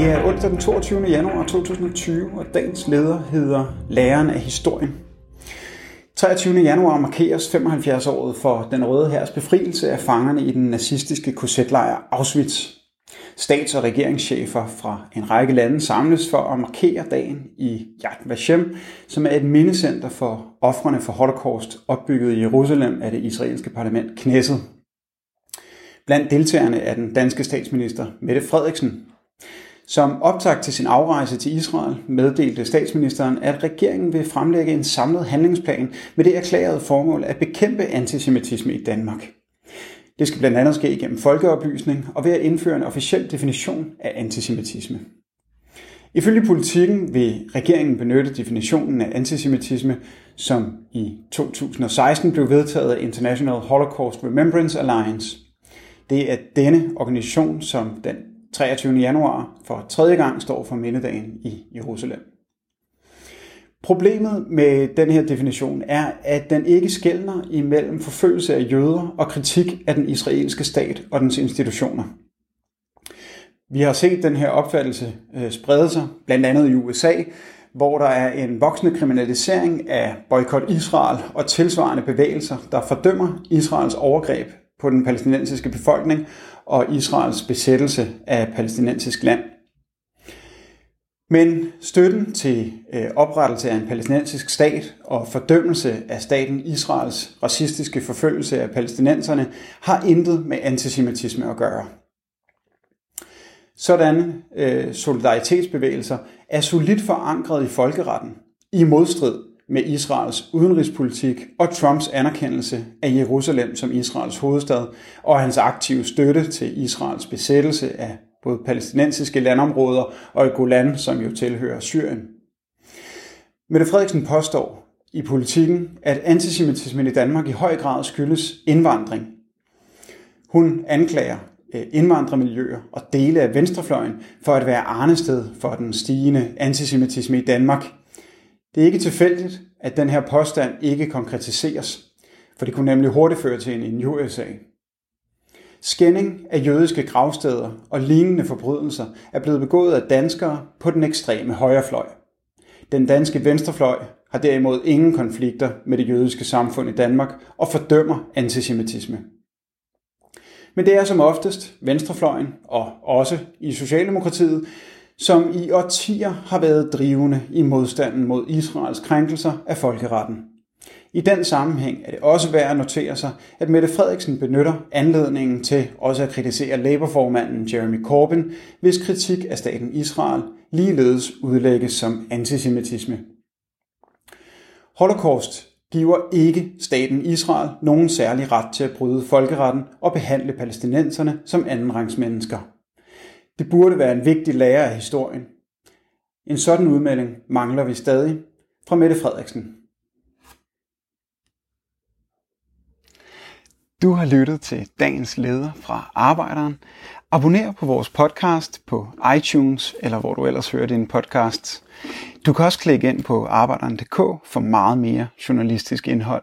Det er onsdag den 22. januar 2020, og dagens leder hedder Læreren af Historien. 23. januar markeres 75-året for den røde hærs befrielse af fangerne i den nazistiske korsetlejr Auschwitz. Stats- og regeringschefer fra en række lande samles for at markere dagen i Yad Vashem, som er et mindecenter for ofrene for Holocaust, opbygget i Jerusalem af det israelske parlament Knesset. Blandt deltagerne er den danske statsminister Mette Frederiksen. Som optakt til sin afrejse til Israel meddelte statsministeren, at regeringen vil fremlægge en samlet handlingsplan med det erklærede formål at bekæmpe antisemitisme i Danmark. Det skal blandt andet ske gennem folkeoplysning og ved at indføre en officiel definition af antisemitisme. Ifølge politikken vil regeringen benytte definitionen af antisemitisme, som i 2016 blev vedtaget af International Holocaust Remembrance Alliance. Det er denne organisation, som den 23. januar for tredje gang står for mindedagen i Jerusalem. Problemet med den her definition er, at den ikke skældner imellem forfølgelse af jøder og kritik af den israelske stat og dens institutioner. Vi har set den her opfattelse øh, sprede sig, blandt andet i USA, hvor der er en voksende kriminalisering af boykot Israel og tilsvarende bevægelser, der fordømmer Israels overgreb på den palæstinensiske befolkning og Israels besættelse af palæstinensisk land. Men støtten til øh, oprettelse af en palæstinensisk stat og fordømmelse af staten Israels racistiske forfølgelse af palæstinenserne har intet med antisemitisme at gøre. Sådan øh, solidaritetsbevægelser er solidt forankret i folkeretten, i modstrid med Israels udenrigspolitik og Trumps anerkendelse af Jerusalem som Israels hovedstad og hans aktive støtte til Israels besættelse af både palæstinensiske landområder og i Golan, som jo tilhører Syrien. Mette Frederiksen påstår i politikken, at antisemitismen i Danmark i høj grad skyldes indvandring. Hun anklager øh, indvandrermiljøer og dele af venstrefløjen for at være arnested for den stigende antisemitisme i Danmark. Det er ikke tilfældigt, at den her påstand ikke konkretiseres, for det kunne nemlig hurtigt føre til en injuriesag. Skænding af jødiske gravsteder og lignende forbrydelser er blevet begået af danskere på den ekstreme højrefløj. Den danske venstrefløj har derimod ingen konflikter med det jødiske samfund i Danmark og fordømmer antisemitisme. Men det er som oftest venstrefløjen, og også i Socialdemokratiet, som i årtier har været drivende i modstanden mod Israels krænkelser af folkeretten. I den sammenhæng er det også værd at notere sig, at Mette Frederiksen benytter anledningen til også at kritisere Labour-formanden Jeremy Corbyn, hvis kritik af staten Israel ligeledes udlægges som antisemitisme. Holocaust giver ikke staten Israel nogen særlig ret til at bryde folkeretten og behandle palæstinenserne som andenrangsmennesker. Det burde være en vigtig lære af historien. En sådan udmelding mangler vi stadig fra Mette Frederiksen. Du har lyttet til dagens leder fra Arbejderen. Abonner på vores podcast på iTunes, eller hvor du ellers hører din podcast. Du kan også klikke ind på arbejderen.dk for meget mere journalistisk indhold.